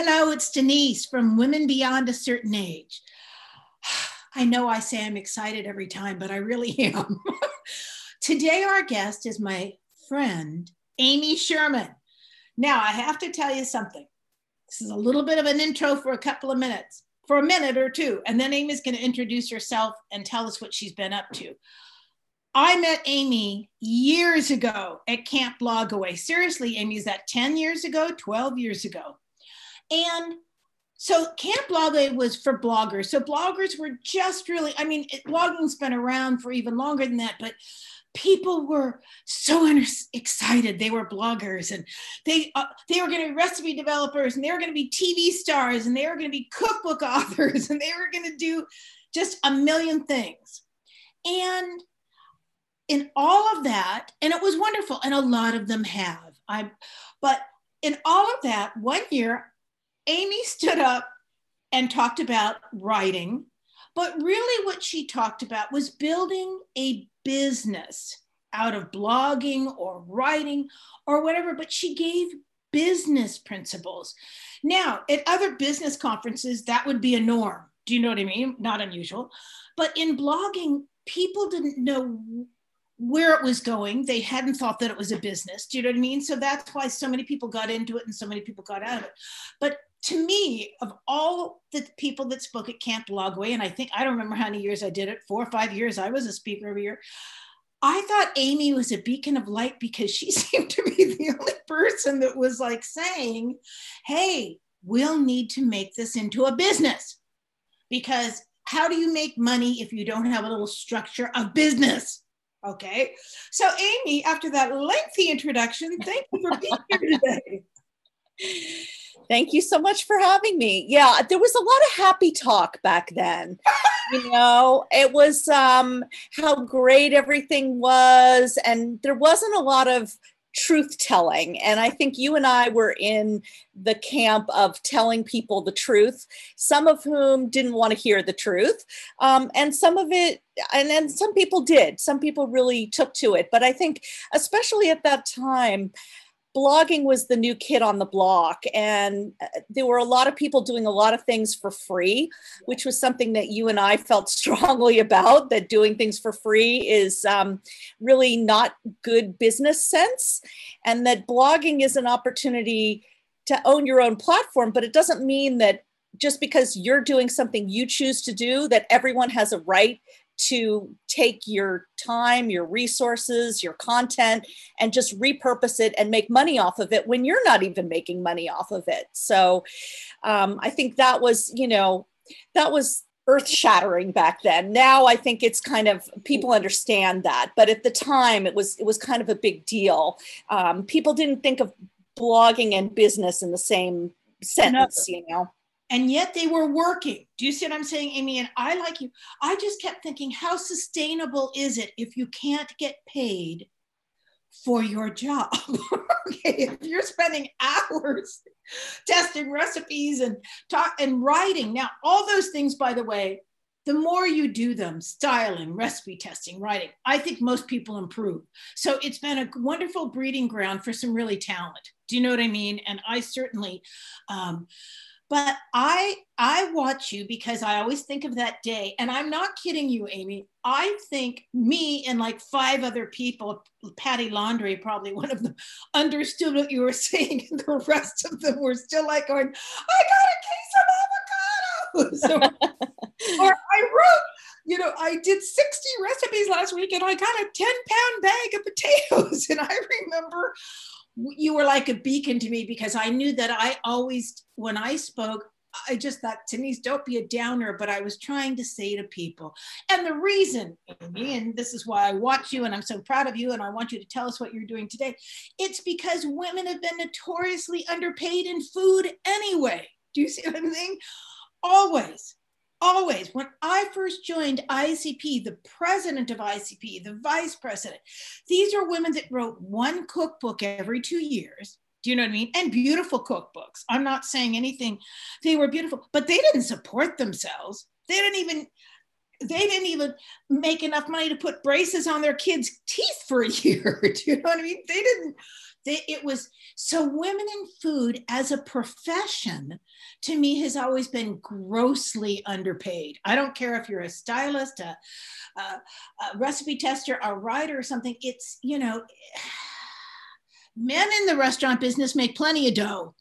Hello, it's Denise from Women Beyond a Certain Age. I know I say I'm excited every time, but I really am. Today, our guest is my friend, Amy Sherman. Now, I have to tell you something. This is a little bit of an intro for a couple of minutes, for a minute or two, and then Amy's going to introduce herself and tell us what she's been up to. I met Amy years ago at Camp Blogaway. Seriously, Amy, is that 10 years ago, 12 years ago? And so Camp Blogaway was for bloggers. So bloggers were just really, I mean, it, blogging's been around for even longer than that, but people were so excited. They were bloggers and they uh, they were going to be recipe developers and they were going to be tv stars and they were going to be cookbook authors and they were going to do just a million things. And in all of that and it was wonderful and a lot of them have. I but in all of that one year Amy stood up and talked about writing, but really what she talked about was building a business out of blogging or writing or whatever, but she gave business principles. Now, at other business conferences, that would be a norm. Do you know what I mean? Not unusual. But in blogging, people didn't know where it was going. They hadn't thought that it was a business. Do you know what I mean? So that's why so many people got into it and so many people got out of it. But to me, of all the people that spoke at Camp Blogaway, and I think I don't remember how many years I did it, four or five years, I was a speaker every year. I thought Amy was a beacon of light because she seemed to be the only person that was like saying, hey, we'll need to make this into a business. Because how do you make money if you don't have a little structure of business? Okay. So, Amy, after that lengthy introduction, thank you for being here today. Thank you so much for having me. Yeah, there was a lot of happy talk back then. you know, it was um, how great everything was, and there wasn't a lot of truth telling. And I think you and I were in the camp of telling people the truth, some of whom didn't want to hear the truth. Um, and some of it, and then some people did. Some people really took to it. But I think, especially at that time, blogging was the new kid on the block and uh, there were a lot of people doing a lot of things for free which was something that you and i felt strongly about that doing things for free is um, really not good business sense and that blogging is an opportunity to own your own platform but it doesn't mean that just because you're doing something you choose to do that everyone has a right to take your time, your resources, your content, and just repurpose it and make money off of it when you're not even making money off of it. So um, I think that was, you know, that was earth shattering back then. Now I think it's kind of people understand that, but at the time it was it was kind of a big deal. Um, people didn't think of blogging and business in the same sentence, no. you know and yet they were working. Do you see what I'm saying, Amy? And I like you. I just kept thinking, how sustainable is it if you can't get paid for your job? okay, if you're spending hours testing recipes and talk and writing. Now, all those things, by the way, the more you do them, styling, recipe testing, writing, I think most people improve. So it's been a wonderful breeding ground for some really talent. Do you know what I mean? And I certainly um, but i i watch you because i always think of that day. And i'm not kidding you amy. I think me and like five other people Patti Londre probably one of them understood what you were saying and the rest of them were still like going i got a case of avocados! So, or i wrote you know, I did 60 recipes last week and I got a 10 pound bag of potatoes. And I remember you were like a beacon to me because I knew that I always, when I spoke, I just thought, Denise, don't be a downer, but I was trying to say to people. And the reason, Amy, and this is why I watch you and I'm so proud of you and I want you to tell us what you're doing today, it's because women have been notoriously underpaid in food anyway. Do you see what I'm saying? Always always when i first joined icp the president of icp the vice president these are women that wrote one cookbook every two years. Do you know what i mean? And beautiful cookbooks. I'm not saying anything. They were beautiful but they didn't support themselves. They didn't even they didn't even make enough money to put braces on their kids teeth for a year. Do you know what i mean? They didn't it was so women in food as a profession to me has always been grossly underpaid. I don't care if you're a stylist, a, a, a recipe tester, a writer, or something. It's, you know, men in the restaurant business make plenty of dough.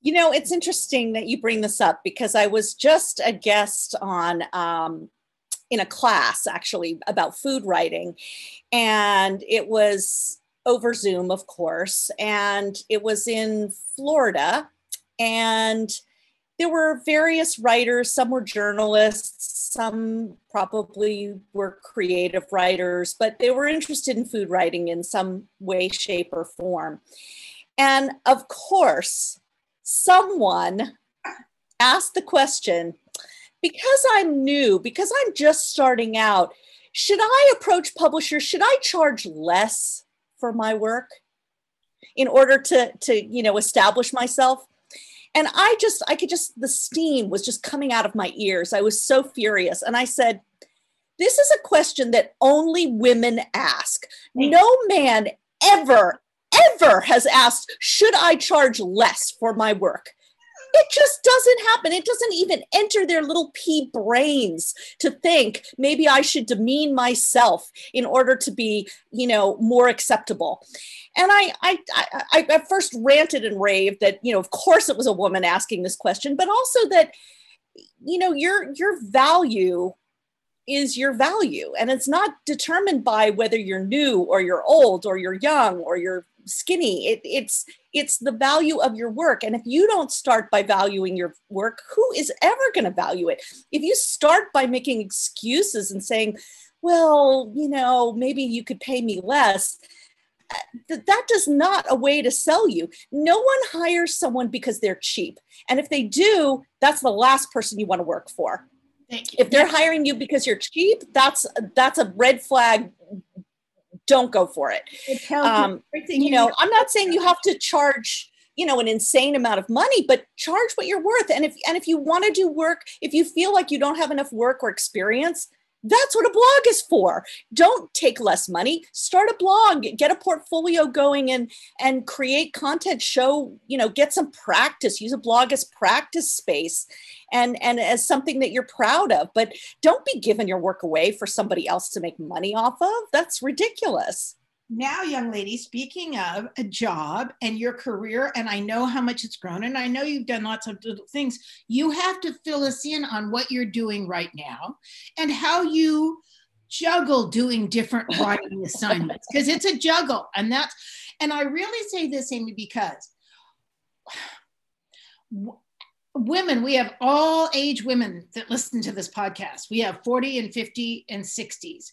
You know, it's interesting that you bring this up because I was just a guest on um, in a class actually about food writing, and it was over Zoom, of course, and it was in Florida, and there were various writers. Some were journalists, some probably were creative writers, but they were interested in food writing in some way, shape, or form. And of course, someone asked the question because I'm new, because I'm just starting out, should I approach publishers? Should I charge less for my work in order to, to you know, establish myself? And I just, I could just, the steam was just coming out of my ears. I was so furious. And I said, this is a question that only women ask. No man ever, ever has asked, should I charge less for my work? It just doesn't happen. It doesn't even enter their little pea brains to think maybe I should demean myself in order to be, you know, more acceptable. And I, I, I, I first ranted and raved that, you know, of course it was a woman asking this question, but also that, you know, your your value is your value and it's not determined by whether you're new or you're old or you're young or you're skinny it, it's it's the value of your work. And if you don't start by valuing your work who is ever going to value it? If you start by making excuses and saying well you know maybe you could pay me less that does not a way to sell you. No one hires someone because they're cheap. And if they do that's the last person you want to work for. If they're hiring you because you're cheap that's that's a red flag don't go for it. it um, you, you know, I'm not saying you have to charge you know an insane amount of money but charge what you're worth and if and if you want to do work if you feel like you don't have enough work or experience that's what a blog is for. Don't take less money. Start a blog. Get a portfolio going and and create content. Show you know get some practice. Use a blog as practice space and and as something that you're proud of. But don't be giving your work away for somebody else to make money off of. That's ridiculous now young lady speaking of a job and your career and i know how much it's grown and i know you've done lots of little things you have to fill us in on what you're doing right now and how you juggle doing different writing assignments because it's a juggle and that's and i really say this amy because women, we have all age women that listen to this podcast. We have 40 and 50 and 60s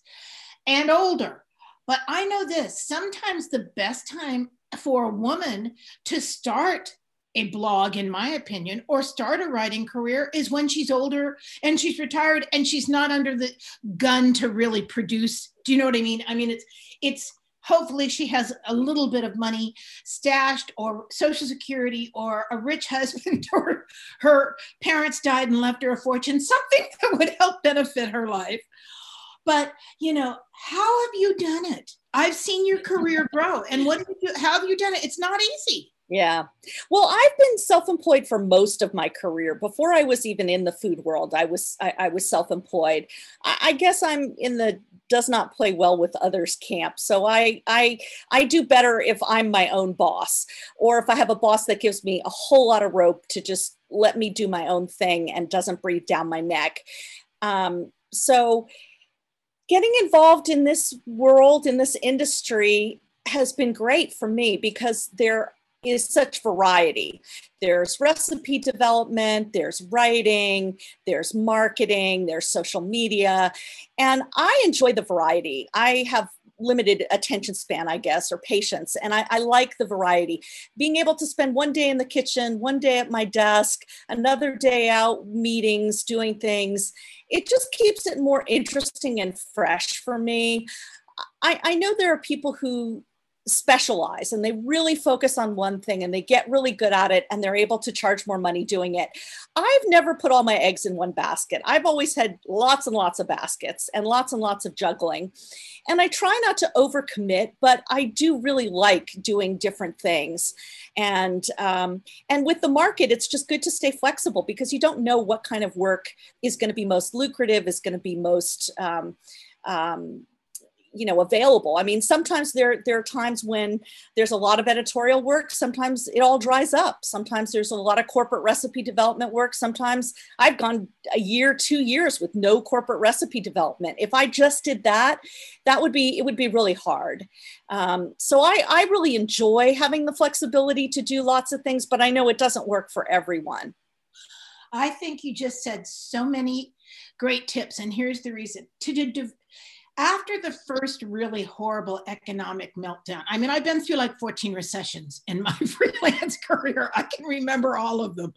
and older. But I know this sometimes the best time for a woman to start a blog, in my opinion, or start a writing career is when she's older and she's retired and she's not under the gun to really produce. Do you know what I mean? I mean, it's, it's, hopefully she has a little bit of money stashed or social security or a rich husband or her parents died and left her a fortune something that would help benefit her life but you know how have you done it i've seen your career grow and what have you how have you done it it's not easy yeah. Well, I've been self-employed for most of my career. Before I was even in the food world, I was I, I was self-employed. I, I, guess I'm in the does not play well with others camp. So I I I do better if I'm my own boss or if I have a boss that gives me a whole lot of rope to just let me do my own thing and doesn't breathe down my neck. Um, so getting involved in this world in this industry has been great for me because there is such variety. There's recipe development, there's writing, there's marketing, there's social media. And I enjoy the variety. I have limited attention span, I guess, or patience. And I, I, like the variety. Being able to spend one day in the kitchen, one day at my desk, another day out meetings, doing things, it just keeps it more interesting and fresh for me. I, I know there are people who specialize and they really focus on one thing and they get really good at it and they're able to charge more money doing it. I've never put all my eggs in one basket. I've always had lots and lots of baskets and lots and lots of juggling. And I try not to overcommit, but I do really like doing different things. And um, and with the market, it's just good to stay flexible because you don't know what kind of work is going to be most lucrative, is going to be most um, um, you know available. I mean sometimes there there are times when there's a lot of editorial work sometimes it all dries up. Sometimes there's a lot of corporate recipe development work. Sometimes i've gone a year two years with no corporate recipe development. If i just did that that would be it would be really hard. Um, so I, I really enjoy having the flexibility to do lots of things but i know it doesn't work for everyone. I think you just said so many great tips and here's the reason. To, to, after the first really horrible economic meltdown, I mean, I've been through like 14 recessions in my freelance career. I can remember all of them.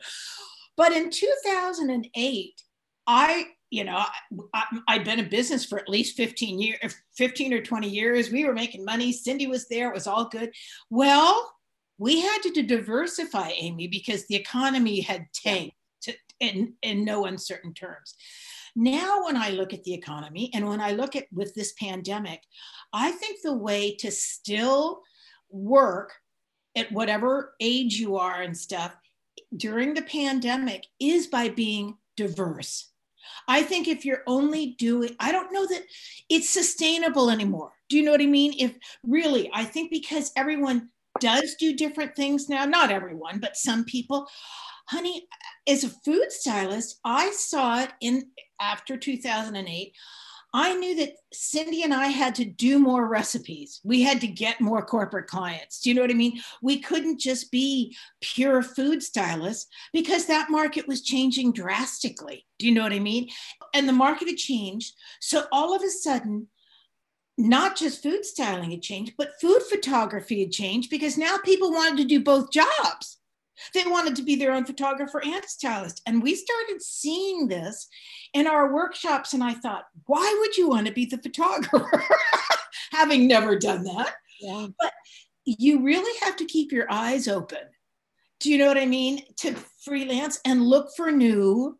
But in 2008, I, you know, I, had been in business for at least 15 years, 15 or 20 years. We were making money. Cindy was there. It was all good. Well, we had to diversify, Amy, because the economy had tanked to, in, in no uncertain terms. Now, when I look at the economy and when I look at with this pandemic, I think the way to still work at whatever age you are and stuff during the pandemic is by being diverse. I think if you're only doing, I don't know that it's sustainable anymore. Do you know what I mean? If really, I think because everyone does do different things now, not everyone, but some people, honey, as a food stylist, I saw it in after 2008. I knew that Cindy and I had to do more recipes. We had to get more corporate clients. Do you know what I mean? We couldn't just be pure food stylists because that market was changing drastically. Do you know what I mean? And the market had changed. So all of a sudden, not just food styling had changed, but food photography had changed because now people wanted to do both jobs. They wanted to be their own photographer and stylist. And we started seeing this in our workshops. And I thought, why would you want to be the photographer? Having never done that. Yeah. But you really have to keep your eyes open. Do you know what I mean? To freelance and look for new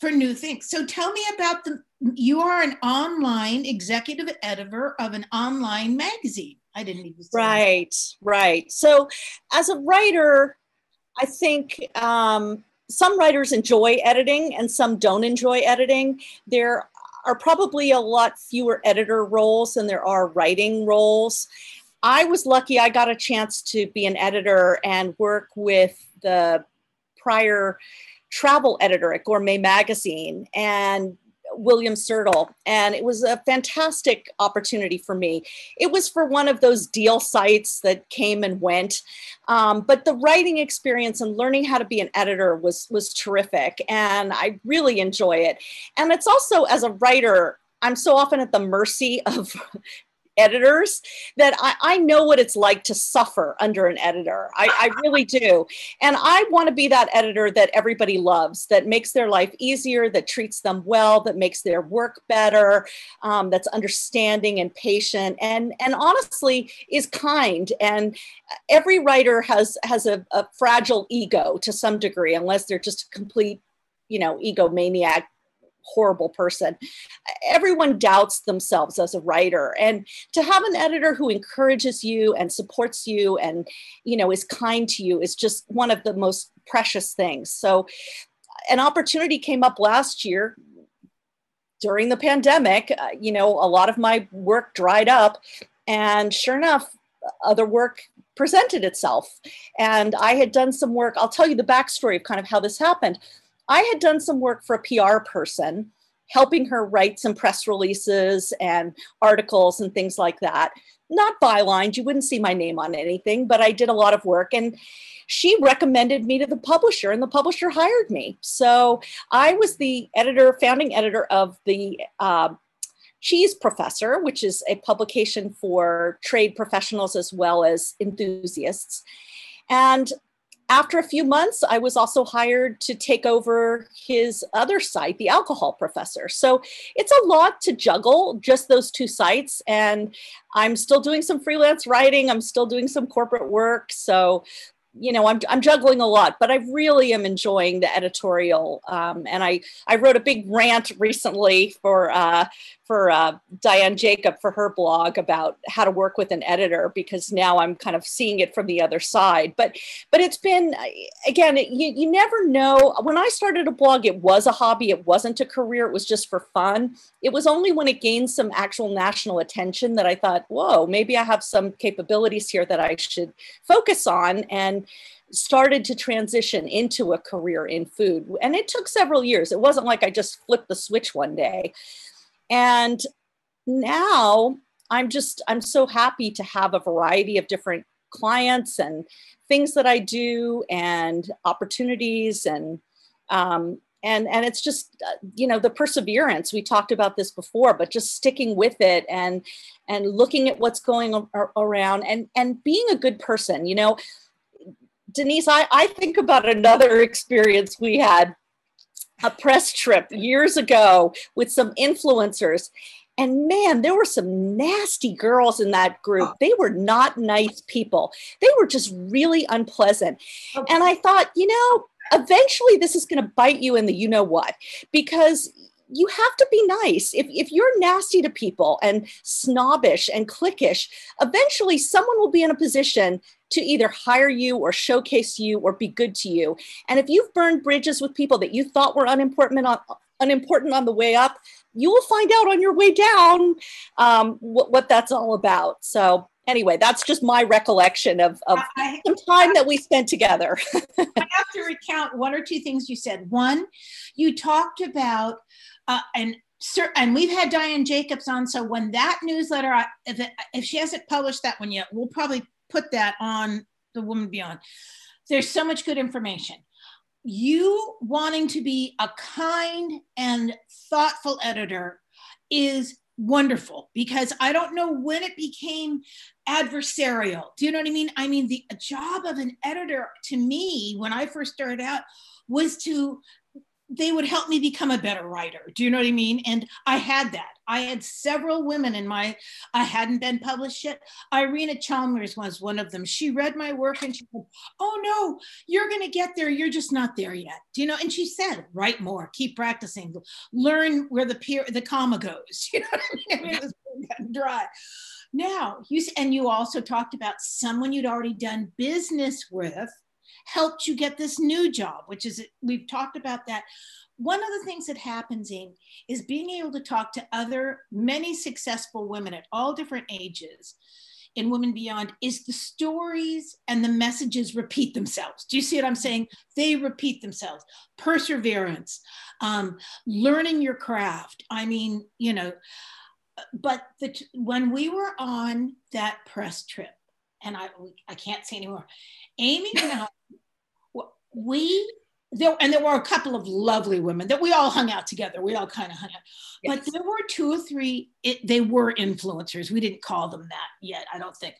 for new things. So tell me about the you are an online executive editor of an online magazine. I didn't even Right, that. right. So as a writer, I think um, some writers enjoy editing and some don't enjoy editing. There are probably a lot fewer editor roles than there are writing roles. I was lucky I got a chance to be an editor and work with the prior travel editor at Gourmet Magazine. And William Sertl, and it was a fantastic opportunity for me. It was for one of those deal sites that came and went, um, but the writing experience and learning how to be an editor was was terrific, and I really enjoy it. And it's also as a writer, I'm so often at the mercy of editors that I, I, know what it's like to suffer under an editor. I, I really do. And I want to be that editor that everybody loves, that makes their life easier, that treats them well, that makes their work better, um, that's understanding and patient, and, and honestly is kind. And every writer has, has a, a fragile ego to some degree, unless they're just a complete you know egomaniac horrible person. Everyone doubts themselves as a writer. And to have an editor who encourages you and supports you and, you know, is kind to you is just one of the most precious things. So an opportunity came up last year during the pandemic. Uh, you know, a lot of my work dried up. And sure enough, other work presented itself. And I had done some work. I'll tell you the backstory of kind of how this happened. I had done some work for a PR person, helping her write some press releases and articles and things like that. Not bylines, you wouldn't see my name on anything, but I did a lot of work. And she recommended me to the publisher, and the publisher hired me. So I was the editor, founding editor of the uh, Cheese Professor, which is a publication for trade professionals as well as enthusiasts. And after a few months, I was also hired to take over his other site, The Alcohol Professor. So it's a lot to juggle, just those two sites. And I'm still doing some freelance writing, I'm still doing some corporate work. So you know, I'm, I'm juggling a lot, but I really am enjoying the editorial. Um, and I, I wrote a big rant recently for, uh, for uh, Diane Jacob for her blog about how to work with an editor because now I'm kind of seeing it from the other side. But but it's been again, you, you never know. When I started a blog, it was a hobby. It wasn't a career. It was just for fun. It was only when it gained some actual national attention that I thought, whoa, maybe I have some capabilities here that I should focus on and started to transition into a career in food. And it took several years. It wasn't like I just flipped the switch one day. And now I'm just, I'm so happy to have a variety of different clients and things that I do and opportunities and, um, and and it's just uh, you know the perseverance we talked about this before but just sticking with it and and looking at what's going around and and being a good person you know denise i i think about another experience we had a press trip years ago with some influencers. And man, there were some nasty girls in that group. Oh. They were not nice people. They were just really unpleasant. Oh. And I thought, you know, eventually this is going to bite you in the you know what, because you have to be nice. If, if you're nasty to people and snobbish and cliquish, eventually someone will be in a position to either hire you or showcase you or be good to you. And if you've burned bridges with people that you thought were unimportant on, unimportant on the way up, you will find out on your way down um, what, what that's all about. So anyway, that's just my recollection of, of I, some time that we spent together. I have to recount one or two things you said. One, you talked about, uh, and and we've had Diane Jacobs on. So when that newsletter, if, it, if she hasn't published that one yet, we'll probably put that on the Woman Beyond. There's so much good information. You wanting to be a kind and thoughtful editor is wonderful because I don't know when it became adversarial. Do you know what I mean? I mean, the job of an editor to me when I first started out was to they would help me become a better writer. Do you know what I mean? And I had that. I had several women in my, I hadn't been published yet. Irena Chalmers was one of them. She read my work and she said, Oh no, you're going to get there. You're just not there yet. Do you know? And she said, Write more, keep practicing, learn where the peer, the comma goes. You know what I mean? I mean it was dry. Now, you, and you also talked about someone you'd already done business with helped you get this new job, which is, we've talked about that. One of the things that happens in is being able to talk to other, many successful women at all different ages in Women Beyond is the stories and the messages repeat themselves. Do you see what I'm saying? They repeat themselves. Perseverance, um, learning your craft. I mean, you know, but the, when we were on that press trip, and I, I can't say anymore, Amy and I we there and there were a couple of lovely women that we all hung out together. We all kind of hung out, yes. but there were two or three. It, they were influencers. We didn't call them that yet. I don't think.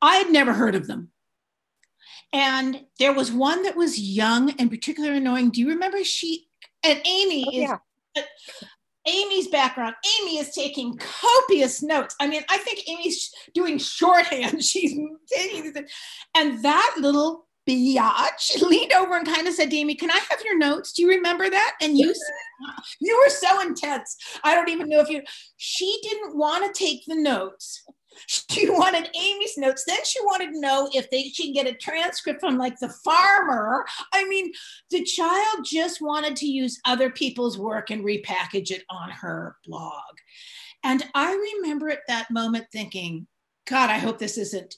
I had never heard of them. And there was one that was young and particularly annoying. Do you remember she and Amy oh, is yeah. Amy's background. Amy is taking copious notes. I mean, I think Amy's doing shorthand. She's taking, and that little biatch leaned over and kind of said Amy, Can I have your notes? Do you remember that? And you you were so intense. I don't even know if you she didn't want to take the notes. She wanted Amy's notes. Then she wanted to know if they she can get a transcript from like the farmer. I mean, the child just wanted to use other people's work and repackage it on her blog. And I remember at that moment thinking, God, I hope this isn't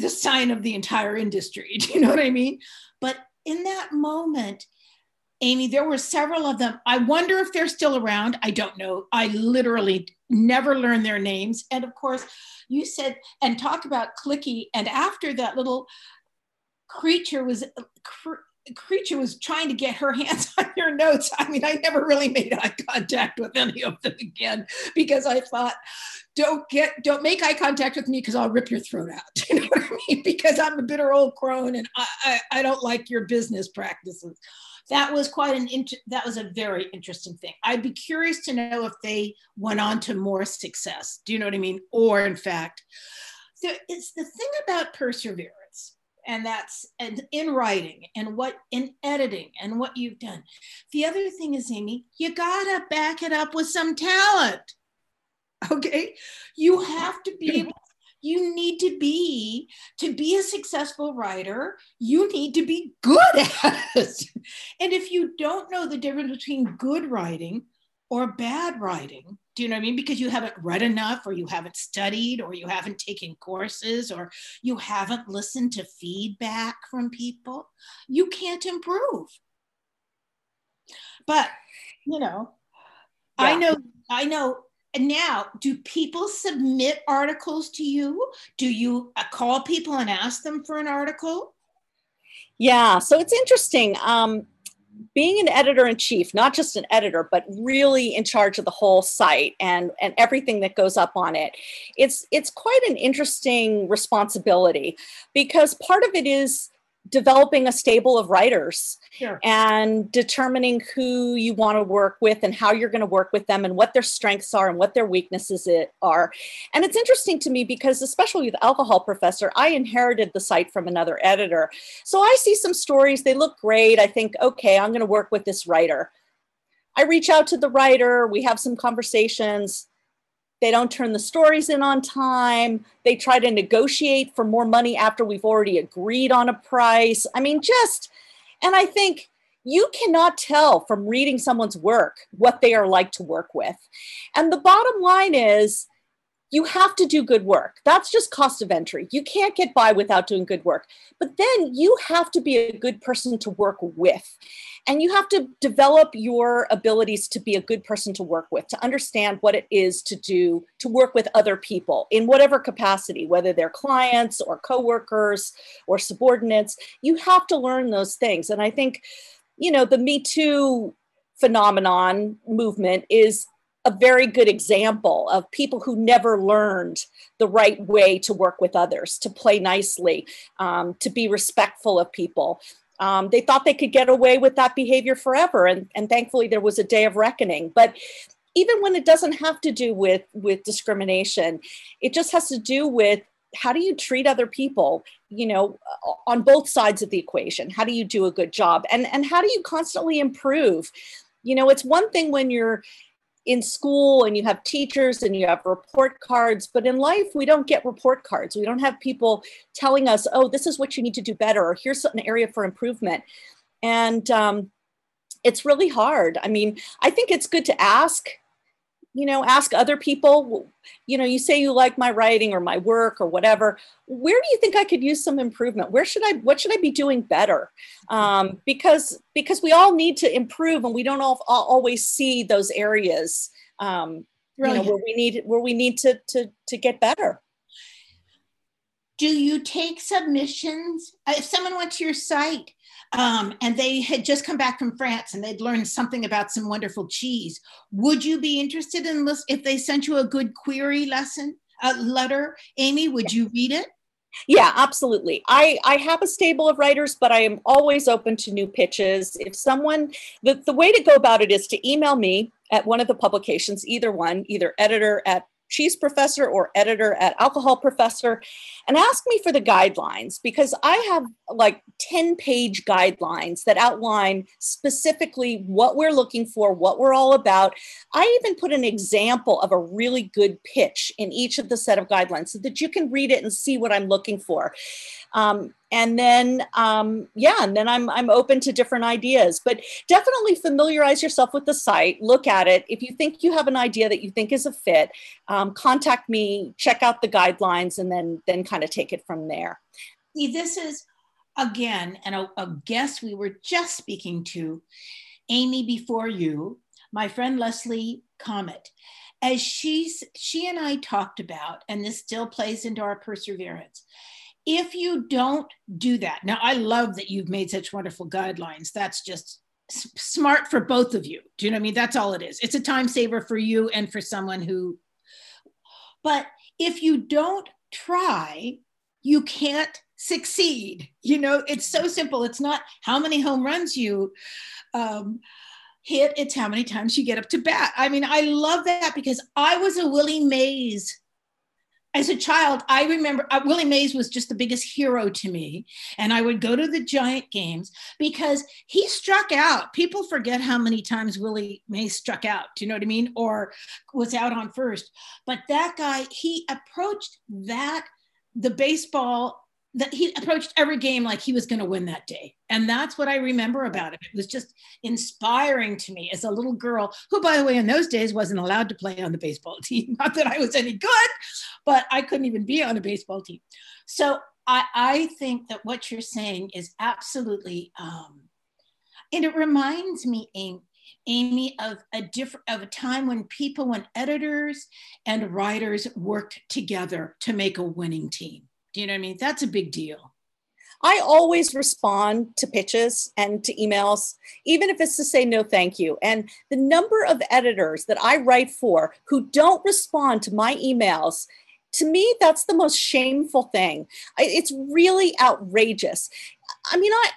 the sign of the entire industry. Do you know what I mean? But in that moment, Amy, there were several of them. I wonder if they're still around. I don't know. I literally never learned their names. And of course, you said, and talk about clicky. And after that little creature was, creature was trying to get her hands on your notes. I mean, I never really made eye contact with any of them again because I thought, don't get, don't make eye contact with me because I'll rip your throat out. You know what I mean? Because I'm a bitter old crone and I, I, I don't like your business practices. That was quite an, int- that was a very interesting thing. I'd be curious to know if they went on to more success. Do you know what I mean? Or in fact, there is the thing about perseverance and that's and in writing and what in editing and what you've done. The other thing is amy you gotta back it up with some talent okay? You have to be able you need to be to be a successful writer you need to be good at it. And if you don't know the difference between good writing or bad writing do you know what I mean? Because you haven't read enough, or you haven't studied, or you haven't taken courses, or you haven't listened to feedback from people. You can't improve. But, you know, yeah. I know, I know. and Now, do people submit articles to you? Do you uh, call people and ask them for an article? Yeah, so it's interesting. Um, being an editor in chief, not just an editor, but really in charge of the whole site and, and everything that goes up on it, it's it's quite an interesting responsibility because part of it is developing a stable of writers sure. and determining who you want to work with and how you're going to work with them and what their strengths are and what their weaknesses are. And it's interesting to me because, especially with Alcohol Professor, I inherited the site from another editor. So I see some stories, they look great. I think, okay, I'm going to work with this writer. I reach out to the writer, we have some conversations they don't turn the stories in on time. They try to negotiate for more money after we've already agreed on a price. I mean, just, and I think you cannot tell from reading someone's work what they are like to work with. And the bottom line is, you have to do good work. That's just cost of entry. You can't get by without doing good work. But then you have to be a good person to work with. And you have to develop your abilities to be a good person to work with, to understand what it is to do, to work with other people in whatever capacity, whether they're clients or coworkers or subordinates. You have to learn those things. And I think, you know, the Me Too phenomenon movement is a very good example of people who never learned the right way to work with others, to play nicely, um, to be respectful of people. Um, they thought they could get away with that behavior forever, and, and thankfully there was a day of reckoning. But even when it doesn't have to do with with discrimination, it just has to do with how do you treat other people you know on both sides of the equation how do you do a good job and and how do you constantly improve you know it's one thing when you're in school and you have teachers and you have report cards but in life we don't get report cards. We don't have people telling us oh this is what you need to do better or here's an area for improvement. And um, it's really hard. I mean i think it's good to ask you know ask other people you know you say you like my writing or my work or whatever where do you think i could use some improvement? Where should i what should i be doing better? Um, because because we all need to improve and we don't all, all always see those areas um, you know, where we need where we need to to to get better. Do you take submissions? If someone went to your site um, and they had just come back from France and they'd learned something about some wonderful cheese. Would you be interested in this if they sent you a good query lesson, a letter? Amy, would you read it? Yeah, absolutely. I, I have a stable of writers, but I am always open to new pitches. If someone, the, the way to go about it is to email me at one of the publications, either one, either editor at cheese professor or editor at alcohol professor and ask me for the guidelines because i have like 10 page guidelines that outline specifically what we're looking for what we're all about. I even put an example of a really good pitch in each of the set of guidelines so that you can read it and see what i'm looking for. Um, and then um, yeah and then I'm, I'm open to different ideas but definitely familiarize yourself with the site look at it. If you think you have an idea that you think is a fit um, contact me check out the guidelines and then then kind of take it from there. See this is again and a, a guest we were just speaking to amy before you my friend leslie comet. As she's she and i talked about and this still plays into our perseverance if you don't do that, now I love that you've made such wonderful guidelines. That's just smart for both of you. Do you know what I mean? That's all it is. It's a time saver for you and for someone who, but if you don't try, you can't succeed. You know, it's so simple. It's not how many home runs you um, hit, it's how many times you get up to bat. I mean, I love that because I was a Willie Mays as a child, I remember uh, Willie Mays was just the biggest hero to me. And I would go to the Giant games because he struck out. People forget how many times Willie Mays struck out. Do you know what I mean? Or was out on first. But that guy, he approached that, the baseball that he approached every game like he was going to win that day. And that's what I remember about it. It was just inspiring to me as a little girl, who, by the way, in those days wasn't allowed to play on the baseball team. Not that I was any good, but I couldn't even be on a baseball team. So I, I think that what you're saying is absolutely, um, and it reminds me, Amy, Amy, of a different of a time when people, when editors and writers worked together to make a winning team do you know what I mean? That's a big deal. I always respond to pitches and to emails, even if it's to say no, thank you. And the number of editors that I write for who don't respond to my emails, to me, that's the most shameful thing. It's really outrageous. I mean, I,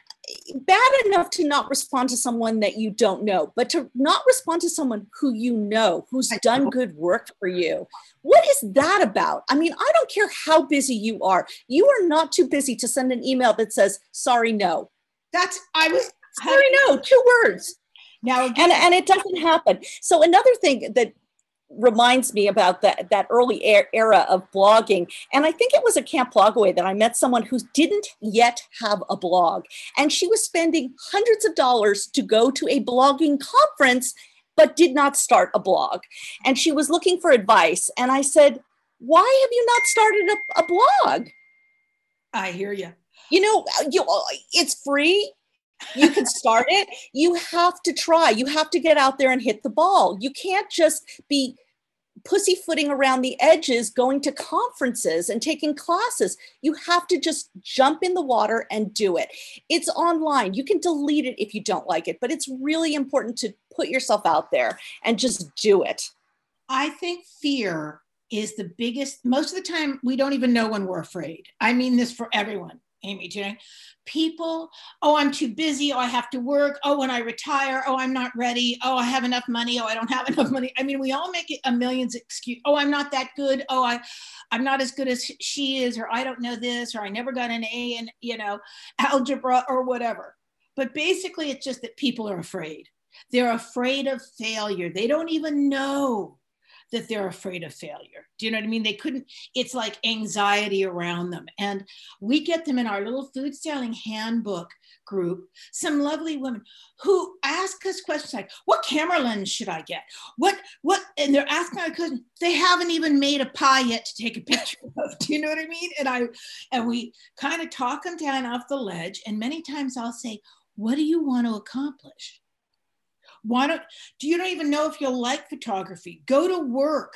bad enough to not respond to someone that you don't know, but to not respond to someone who you know, who's done good work for you. What is that about? I mean, I don't care how busy you are. You are not too busy to send an email that says, sorry, no. That's, I was, sorry, no, two words. Now, again, and, and it doesn't happen. So, another thing that reminds me about that that early era of blogging. And i think it was at camp blogaway that i met someone who didn't yet have a blog. And she was spending hundreds of dollars to go to a blogging conference but did not start a blog. And she was looking for advice. And i said why have you not started a, a blog? I hear you you know you, it's free you can start it. You have to try. You have to get out there and hit the ball. You can't just be pussyfooting around the edges going to conferences and taking classes. You have to just jump in the water and do it. It's online. You can delete it if you don't like it but it's really important to put yourself out there and just do it. I think fear is the biggest most of the time we don't even know when we're afraid. I mean this for everyone Amy, know? People, oh, I'm too busy. Oh, I have to work. Oh, when I retire, oh, I'm not ready. Oh, I have enough money. Oh, I don't have enough money. I mean, we all make a millions excuse. Oh, I'm not that good. Oh, I, I'm not as good as she is, or I don't know this, or I never got an A in, you know, algebra or whatever. But basically, it's just that people are afraid. They're afraid of failure. They don't even know that they're afraid of failure. Do you know what I mean? They couldn't, it's like anxiety around them. And we get them in our little food styling handbook group, some lovely women who ask us questions like, what camera lens should I get? What, what, and they're asking our question, they haven't even made a pie yet to take a picture of. Do you know what I mean? And I, and we kind of talk them down off the ledge. And many times I'll say, what do you want to accomplish? Why don't do you don't even know if you'll like photography? Go to work.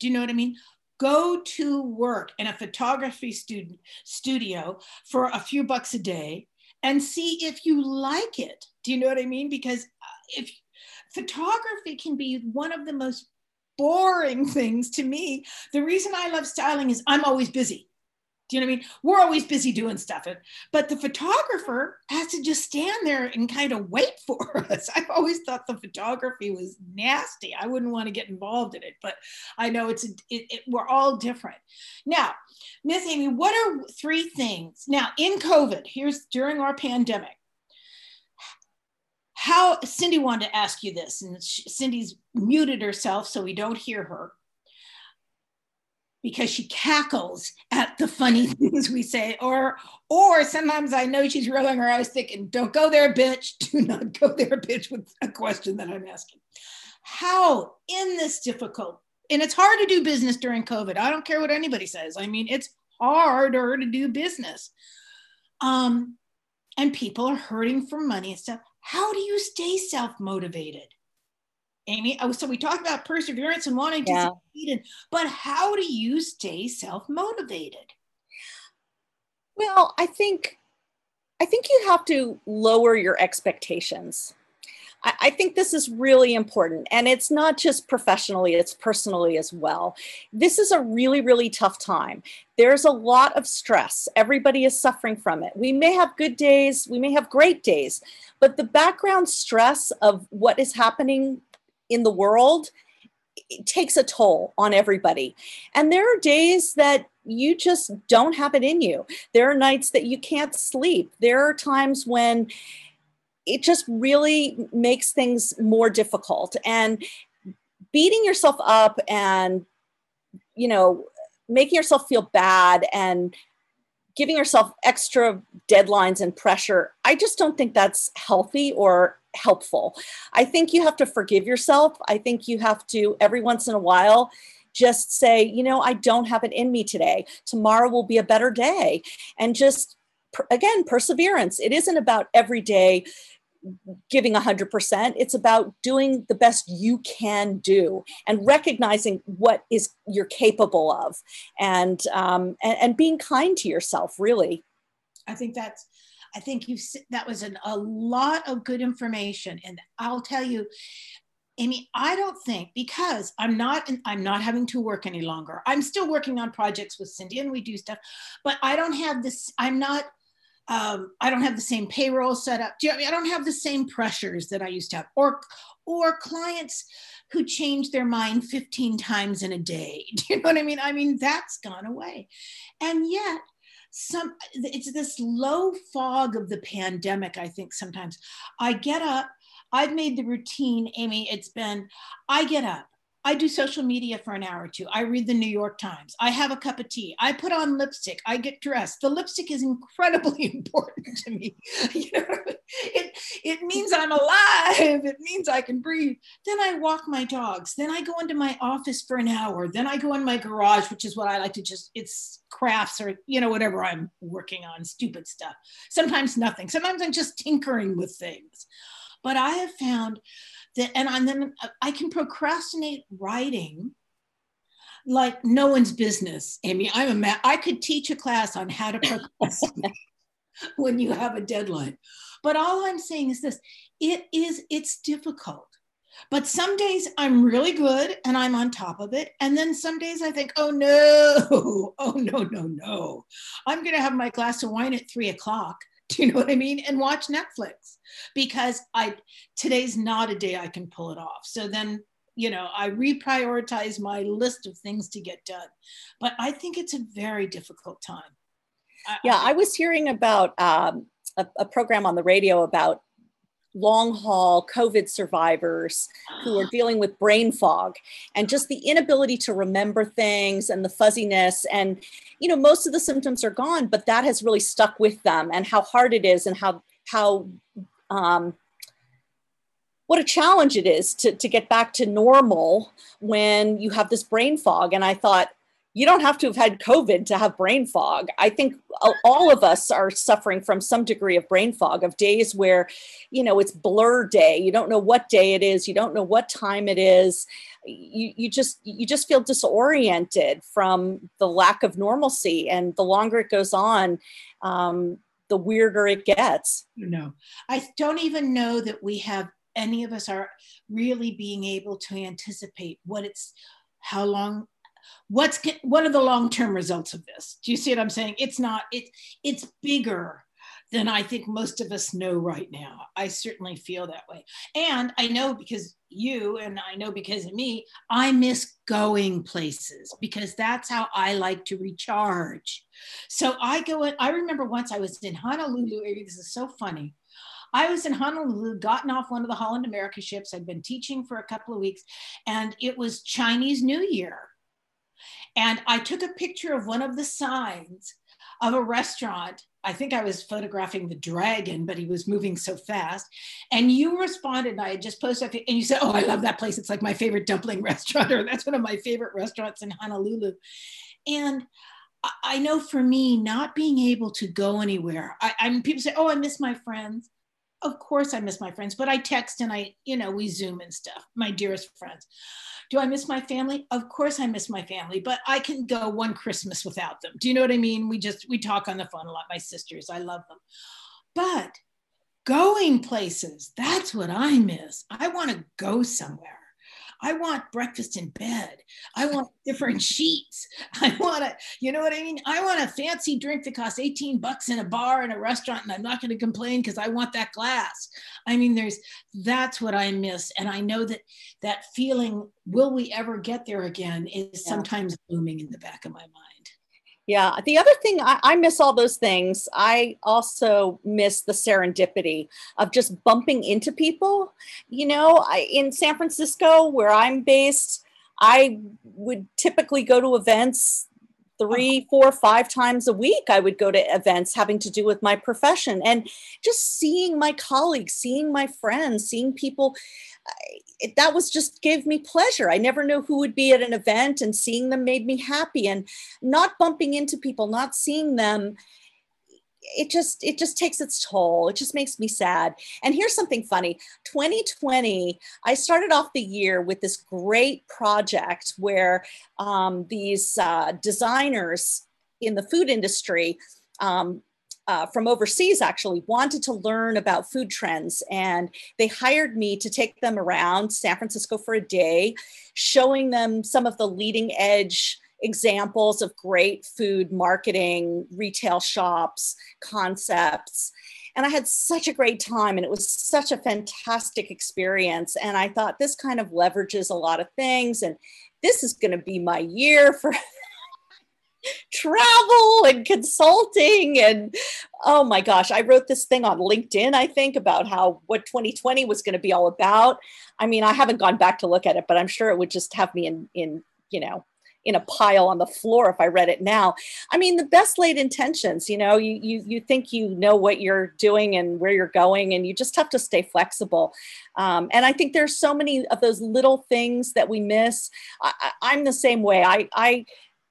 Do you know what I mean? Go to work in a photography student studio for a few bucks a day and see if you like it. Do you know what I mean? Because uh, if photography can be one of the most boring things to me, the reason I love styling is I'm always busy. Do you know what I mean? We're always busy doing stuff. But the photographer has to just stand there and kind of wait for us. I've always thought the photography was nasty. I wouldn't want to get involved in it, but I know it's, a, it, it, we're all different. Now, Miss Amy, what are three things? Now, in COVID, here's during our pandemic, how Cindy wanted to ask you this, and Cindy's muted herself so we don't hear her because she cackles at the funny things we say. Or or sometimes i know she's rolling her eyes thinking don't go there bitch. Do not go there bitch with a question that i'm asking. How in this difficult and it's hard to do business during covid. I don't care what anybody says. I mean it's harder to do business. Um and people are hurting for money and stuff. How do you stay self-motivated Amy. Oh, so we talked about perseverance and wanting to yeah. succeed, but how do you stay self motivated? Well, I think I think you have to lower your expectations. I, I think this is really important. And it's not just professionally, it's personally as well. This is a really, really tough time. There's a lot of stress. Everybody is suffering from it. We may have good days, we may have great days, but the background stress of what is happening in the world it takes a toll on everybody. And there are days that you just don't have it in you. There are nights that you can't sleep. There are times when it just really makes things more difficult. And beating yourself up and, you know, making yourself feel bad and giving yourself extra deadlines and pressure, I just don't think that's healthy or helpful. I think you have to forgive yourself. I think you have to, every once in a while, just say, you know, I don't have it in me today. Tomorrow will be a better day. And just, again, perseverance. It isn't about every day giving 100% it's about doing the best you can do and recognizing what is you're capable of and um, and, and being kind to yourself really i think that's i think you that was an, a lot of good information and i'll tell you amy i don't think because i'm not i'm not having to work any longer i'm still working on projects with cindy and we do stuff but i don't have this i'm not um, I don't have the same payroll set up. Do you know I, mean? I don't have the same pressures that I used to have, or or clients who change their mind 15 times in a day. Do you know what I mean? I mean that's gone away, and yet some it's this low fog of the pandemic. I think sometimes I get up. I've made the routine, Amy. It's been I get up. I do social media for an hour or two. I read the New York Times. I have a cup of tea. I put on lipstick. I get dressed. The lipstick is incredibly important to me. You know, it, it means I'm alive. It means I can breathe. Then I walk my dogs. Then I go into my office for an hour. Then I go in my garage, which is what I like to just, it's crafts or, you know, whatever I'm working on, stupid stuff. Sometimes nothing. Sometimes I'm just tinkering with things. But I have found and, then I can procrastinate writing like no one's business. Amy, I'm a ma- I could teach a class on how to procrastinate when you have a deadline. But all I'm saying is this: it is it's difficult. But some days I'm really good and I'm on top of it. And then some days I think, oh no, oh no, no, no. I'm going to have my glass of wine at three o'clock Do you know what I mean? And watch Netflix because I today's not a day I can pull it off. So then, you know, I reprioritize my list of things to get done. But I think it's a very difficult time. Yeah, I, I was hearing about um, a, a program on the radio about long haul COVID survivors who are dealing with brain fog and just the inability to remember things and the fuzziness. And, you know, most of the symptoms are gone, but that has really stuck with them and how hard it is and how, how, um, what a challenge it is to, to get back to normal when you have this brain fog. And I thought, you don't have to have had COVID to have brain fog. I think all of us are suffering from some degree of brain fog of days where, you know, it's blur day. You don't know what day it is. You don't know what time it is. You, you just you just feel disoriented from the lack of normalcy. And the longer it goes on, um, the weirder it gets. No, I don't even know that we have any of us are really being able to anticipate what it's how long what's what are the long-term results of this? Do you see what i'm saying? It's not it, it's bigger than i think most of us know right now. I certainly feel that way. And i know because you and i know because of me i miss going places because that's how i like to recharge. So i go in i remember once i was in honolulu this is so funny. I was in Honolulu, gotten off one of the Holland America ships. I'd been teaching for a couple of weeks, and it was Chinese New Year. And I took a picture of one of the signs of a restaurant. I think I was photographing the dragon, but he was moving so fast. And you responded, and I had just posted, and you said, Oh, I love that place. It's like my favorite dumpling restaurant, or that's one of my favorite restaurants in Honolulu. And I know for me, not being able to go anywhere, I, I mean, people say, Oh, I miss my friends. Of course, I miss my friends, but I text and I, you know, we Zoom and stuff, my dearest friends. Do I miss my family? Of course, I miss my family, but I can go one Christmas without them. Do you know what I mean? We just, we talk on the phone a lot. My sisters, I love them. But going places, that's what I miss. I want to go somewhere. I want breakfast in bed. I want different sheets. I want to, you know what I mean? I want a fancy drink that costs 18 bucks in a bar in a restaurant, and I'm not going to complain because I want that glass. I mean, there's that's what I miss. And I know that that feeling, will we ever get there again, is yeah. sometimes looming in the back of my mind. Yeah. The other thing, I, I, miss all those things. I also miss the serendipity of just bumping into people. You know, I, in San Francisco, where I'm based, I would typically go to events three, oh. four, five times a week. I would go to events having to do with my profession and just seeing my colleagues, seeing my friends, seeing people it, that was just gave me pleasure. I never knew who would be at an event, and seeing them made me happy. And not bumping into people, not seeing them, it just it just takes its toll. It just makes me sad. And here's something funny: 2020, I started off the year with this great project where um, these uh, designers in the food industry um, uh, from overseas actually wanted to learn about food trends and they hired me to take them around san francisco for a day showing them some of the leading edge examples of great food marketing retail shops concepts. And i had such a great time and it was such a fantastic experience. And i thought this kind of leverages a lot of things and this is going to be my year for travel and consulting. And oh my gosh i wrote this thing on linkedin i think about how what 2020 was going to be all about. I mean i haven't gone back to look at it but i'm sure it would just have me in in you know in a pile on the floor if I read it now. I mean, the best laid intentions, you know, you you you think you know what you're doing and where you're going, and you just have to stay flexible. Um, and I think there's so many of those little things that we miss. I, I'm the same way. I I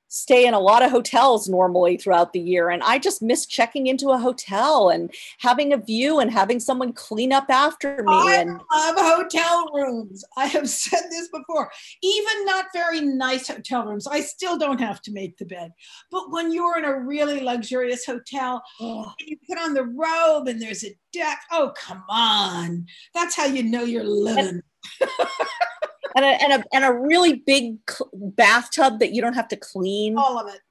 stay in a lot of hotels normally throughout the year. And i just miss checking into a hotel and having a view and having someone clean up after me I and love hotel rooms. I have said this before. Even not very nice hotel rooms i still don't have to make the bed. But when you're in a really luxurious hotel oh. you put on the robe and there's a deck oh come on. That's how you know you're living and a, and a, and a really big bathtub that you don't have to clean. All of it.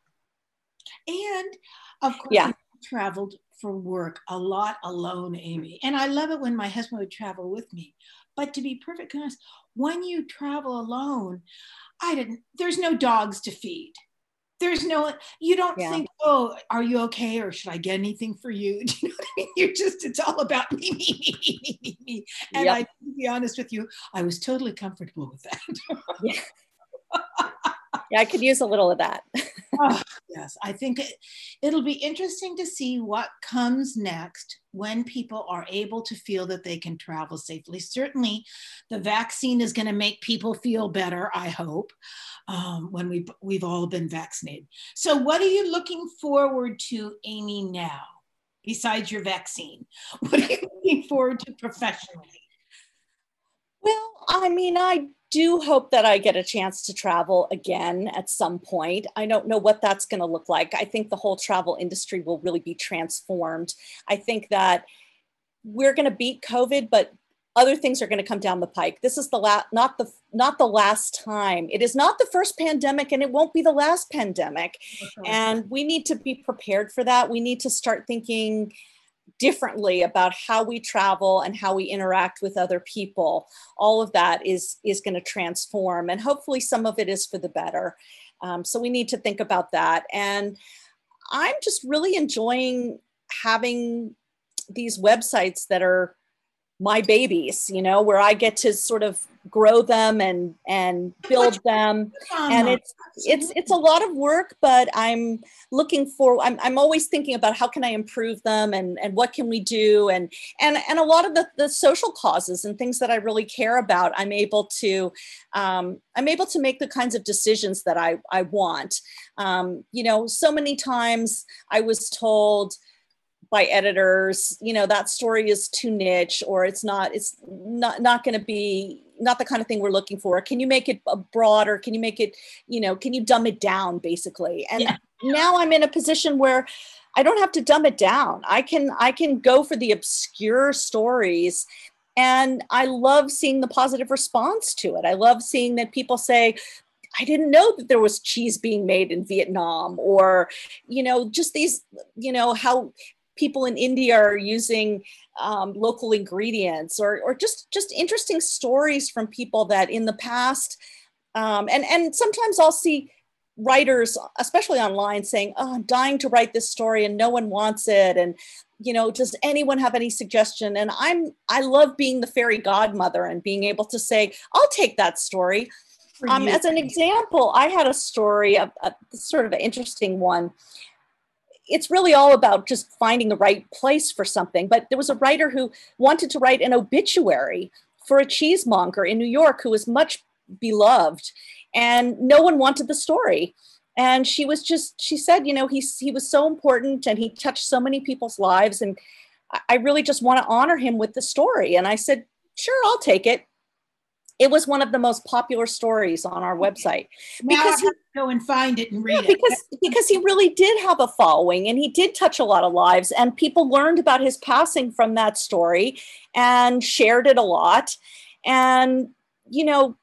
And of course, yeah. traveled for work a lot alone, Amy. And I love it when my husband would travel with me. But to be perfectly honest, when you travel alone, I didn't, there's no dogs to feed there's no you don't yeah. think oh are you okay or should i get anything for you do you know what i mean you're just it's all about me me me me me, me. and yep. i to be honest with you i was totally comfortable with that yeah. yeah i could use a little of that oh, yes i think it, it'll be interesting to see what comes next when people are able to feel that they can travel safely certainly the vaccine is going to make people feel better i hope um, when we, we've all been vaccinated. So, what are you looking forward to, Amy, now, besides your vaccine? What are you looking forward to professionally? Well, I mean, I do hope that I get a chance to travel again at some point. I don't know what that's going to look like. I think the whole travel industry will really be transformed. I think that we're going to beat COVID, but other things are going to come down the pike. This is the last, not the not the last time. It is not the first pandemic, and it won't be the last pandemic. Okay. And we need to be prepared for that. We need to start thinking differently about how we travel and how we interact with other people. All of that is is going to transform, and hopefully, some of it is for the better. Um, so we need to think about that. And I'm just really enjoying having these websites that are my babies you know where i get to sort of grow them and and build them. and it's it's it's a lot of work but i'm looking for I'm, I'm always thinking about how can i improve them and and what can we do? And and and a lot of the, the social causes and things that i really care about i'm able to um, i'm able to make the kinds of decisions that i i want. Um, you know so many times i was told by editors you know that story is too niche or it's not it's not not going to be not the kind of thing we're looking for. Can you make it uh, broader? Can you make it you know can you dumb it down basically? And yeah. now i'm in a position where i don't have to dumb it down. I can i can go for the obscure stories and i love seeing the positive response to it. I love seeing that people say I didn't know that there was cheese being made in Vietnam or you know just these you know how people in India are using um, local ingredients or, or just just interesting stories from people that in the past um, and and sometimes I'll see writers especially online saying oh i'm dying to write this story and no one wants it. And you know does anyone have any suggestion? And i'm i love being the fairy godmother and being able to say i'll take that story. Um, as an example i had a story a, a sort of an interesting one it's really all about just finding the right place for something. But there was a writer who wanted to write an obituary for a cheesemonger in New York who was much beloved, and no one wanted the story. And she was just, she said, you know, he, he was so important and he touched so many people's lives. And I really just want to honor him with the story. And I said, sure, I'll take it it was one of the most popular stories on our website. Now because he, go and find it and read yeah, because, it because he really did have a following and he did touch a lot of lives and people learned about his passing from that story and shared it a lot. And you know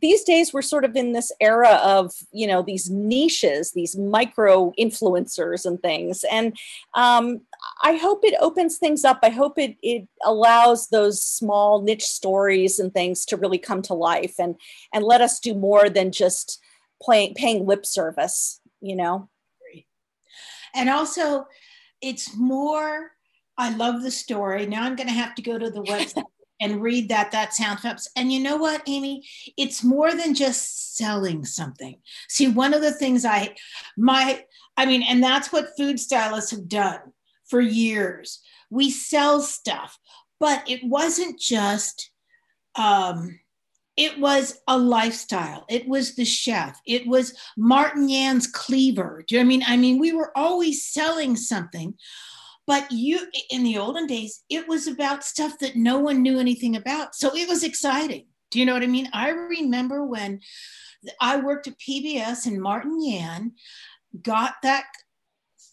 these days we're sort of in this era of you know these niches these micro influencers and things. And um, i hope it opens things up i hope it, it allows those small niche stories and things to really come to life and and let us do more than just playing paying lip service you know and also it's more i love the story now i'm going to have to go to the website and read that that sound fabulous. And you know what, Amy? It's more than just selling something. See, one of the things I my I mean, and that's what food stylists have done for years. We sell stuff, but it wasn't just um it was a lifestyle. It was the chef. It was Martin Yan's cleaver. Do you know I mean? I mean, we were always selling something, but you in the olden days it was about stuff that no one knew anything about so it was exciting do you know what i mean i remember when i worked at pbs and martin yan got that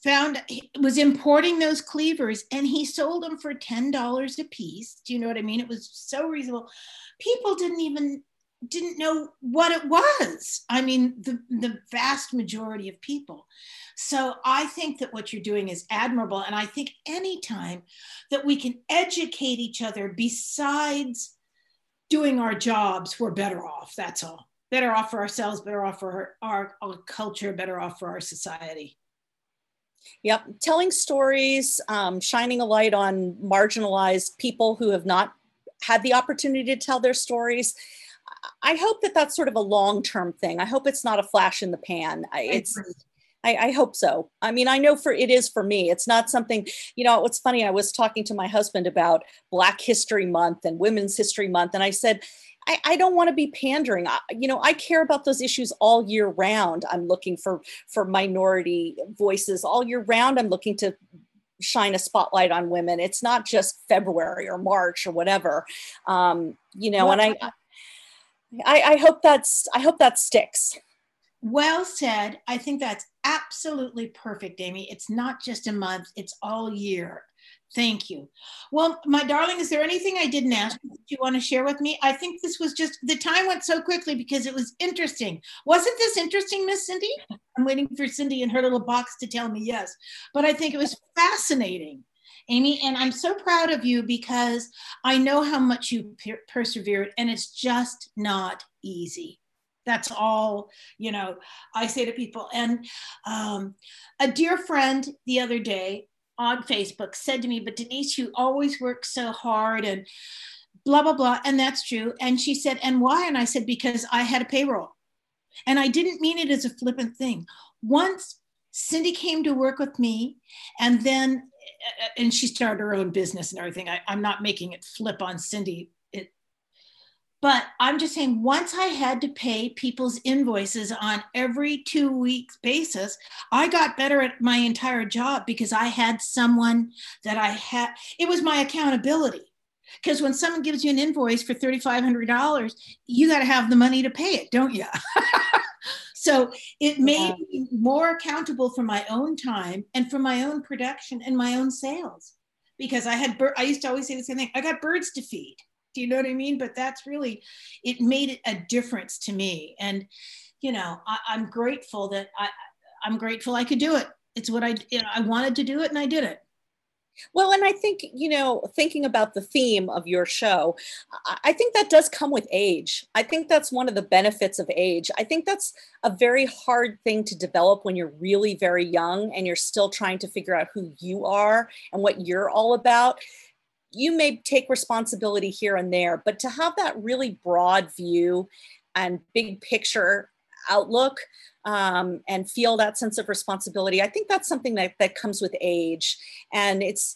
found was importing those cleavers and he sold them for $10 a piece do you know what i mean it was so reasonable people didn't even didn't know what it was i mean the the vast majority of people so I think that what you're doing is admirable. And I think anytime that we can educate each other besides doing our jobs, we're better off. That's all. Better off for ourselves, better off for our, our, our culture, better off for our society. Yep. Telling stories, um, shining a light on marginalized people who have not had the opportunity to tell their stories. I hope that that's sort of a long term thing. I hope it's not a flash in the pan. It's I, I, hope so. I mean, I know for it is for me. It's not something, you know, what's funny, I was talking to my husband about Black History Month and Women's History Month, and I said, I, I don't want to be pandering. I, you know, I care about those issues all year round. I'm looking for for minority voices all year round. I'm looking to shine a spotlight on women. It's not just February or March or whatever. Um, you know, well, and I, I I hope that's I hope that sticks. Well said. I think that's absolutely perfect, Amy. It's not just a month, it's all year. Thank you. Well, my darling, is there anything I didn't ask you that you want to share with me? I think this was just the time went so quickly because it was interesting. Wasn't this interesting, Miss Cindy? I'm waiting for Cindy in her little box to tell me yes, but I think it was fascinating. Amy, and I'm so proud of you because I know how much you per- persevered, and it's just not easy. That's all, you know, I say to people. And um, a dear friend the other day on Facebook said to me, But Denise, you always work so hard and blah, blah, blah. And that's true. And she said, And why? And I said, Because I had a payroll. And I didn't mean it as a flippant thing. Once Cindy came to work with me, and then, uh, uh, and she started her own business and everything. I, I'm not making it flip on Cindy But I'm just saying, once I had to pay people's invoices on every two weeks basis, I got better at my entire job because I had someone that I had, it was my accountability. Because when someone gives you an invoice for $3,500, you got to have the money to pay it, don't you? so it made yeah. me more accountable for my own time and for my own production and my own sales. Because I had, I used to always say the same thing I got birds to feed do you know what I mean? But that's really, it made a difference to me. And, you know, I, am grateful that I, I'm grateful I could do it. It's what I, you know, I wanted to do it and I did it. Well, and I think, you know, thinking about the theme of your show, I think that does come with age. I think that's one of the benefits of age. I think that's a very hard thing to develop when you're really very young and you're still trying to figure out who you are and what you're all about you may take responsibility here and there, but to have that really broad view and big picture outlook um, and feel that sense of responsibility, I think that's something that, that comes with age. And it's,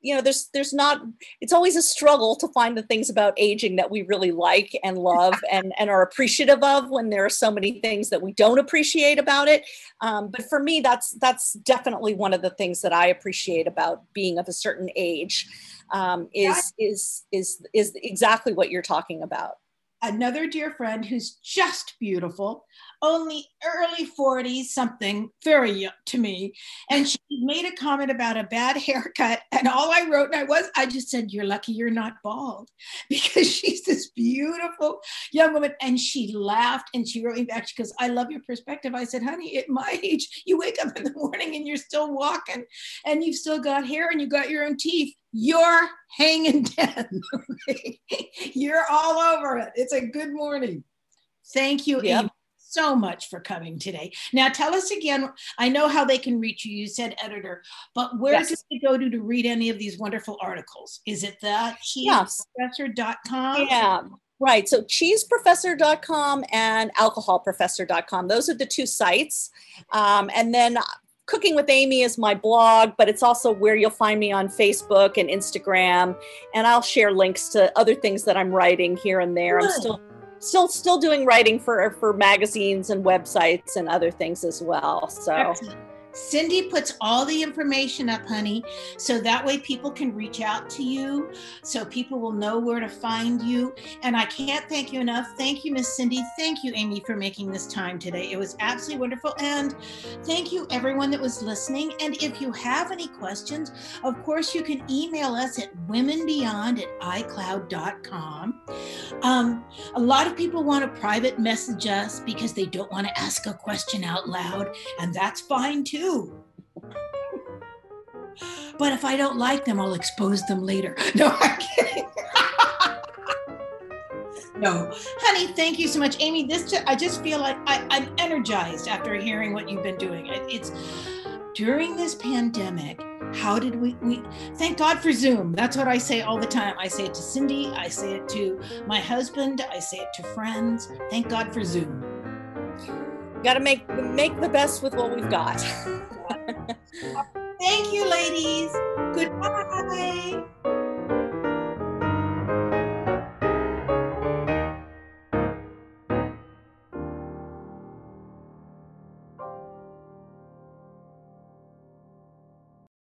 you know, there's there's not it's always a struggle to find the things about aging that we really like and love and, and are appreciative of when there are so many things that we don't appreciate about it. Um, but for me, that's that's definitely one of the things that I appreciate about being of a certain age um, is is is is exactly what you're talking about. Another dear friend who's just beautiful, only early 40s, something very young to me. And she made a comment about a bad haircut. And all I wrote, and I was, I just said, You're lucky you're not bald because she's this beautiful young woman. And she laughed and she wrote me back. She goes, I love your perspective. I said, Honey, at my age, you wake up in the morning and you're still walking and you've still got hair and you got your own teeth you're hanging dead. you're all over it. It's a good morning. Thank you, yep. So much for coming today. Now, tell us again. I know how they can reach you. You said editor, but where yes. do they go to to read any of these wonderful articles? Is it the cheeseprofessor.com? Yes. Yeah. Right. So cheeseprofessor.com and alcoholprofessor.com. Those are the two sites. Um, and then Cooking with Amy is my blog, but it's also where you'll find me on Facebook and Instagram. And I'll share links to other things that I'm writing here and there. Good. I'm still still still doing writing for for magazines and websites and other things as well. So Excellent. Cindy puts all the information up, honey, so that way people can reach out to you, so people will know where to find you. And I can't thank you enough. Thank you, Miss Cindy. Thank you, Amy, for making this time today. It was absolutely wonderful. And thank you, everyone that was listening. And if you have any questions, of course, you can email us at womenbeyond at icloud.com. Um, a lot of people want to private message us because they don't want to ask a question out loud, and that's fine too but if I don't like them, I'll expose them later. No, I'm kidding. no, honey, thank you so much, Amy. This I just feel like I, I'm energized after hearing what you've been doing. It, it's during this pandemic. How did we, we? Thank God for Zoom. That's what I say all the time. I say it to Cindy. I say it to my husband. I say it to friends. Thank God for Zoom got to make make the best with what we've got. Thank you, ladies. Goodbye.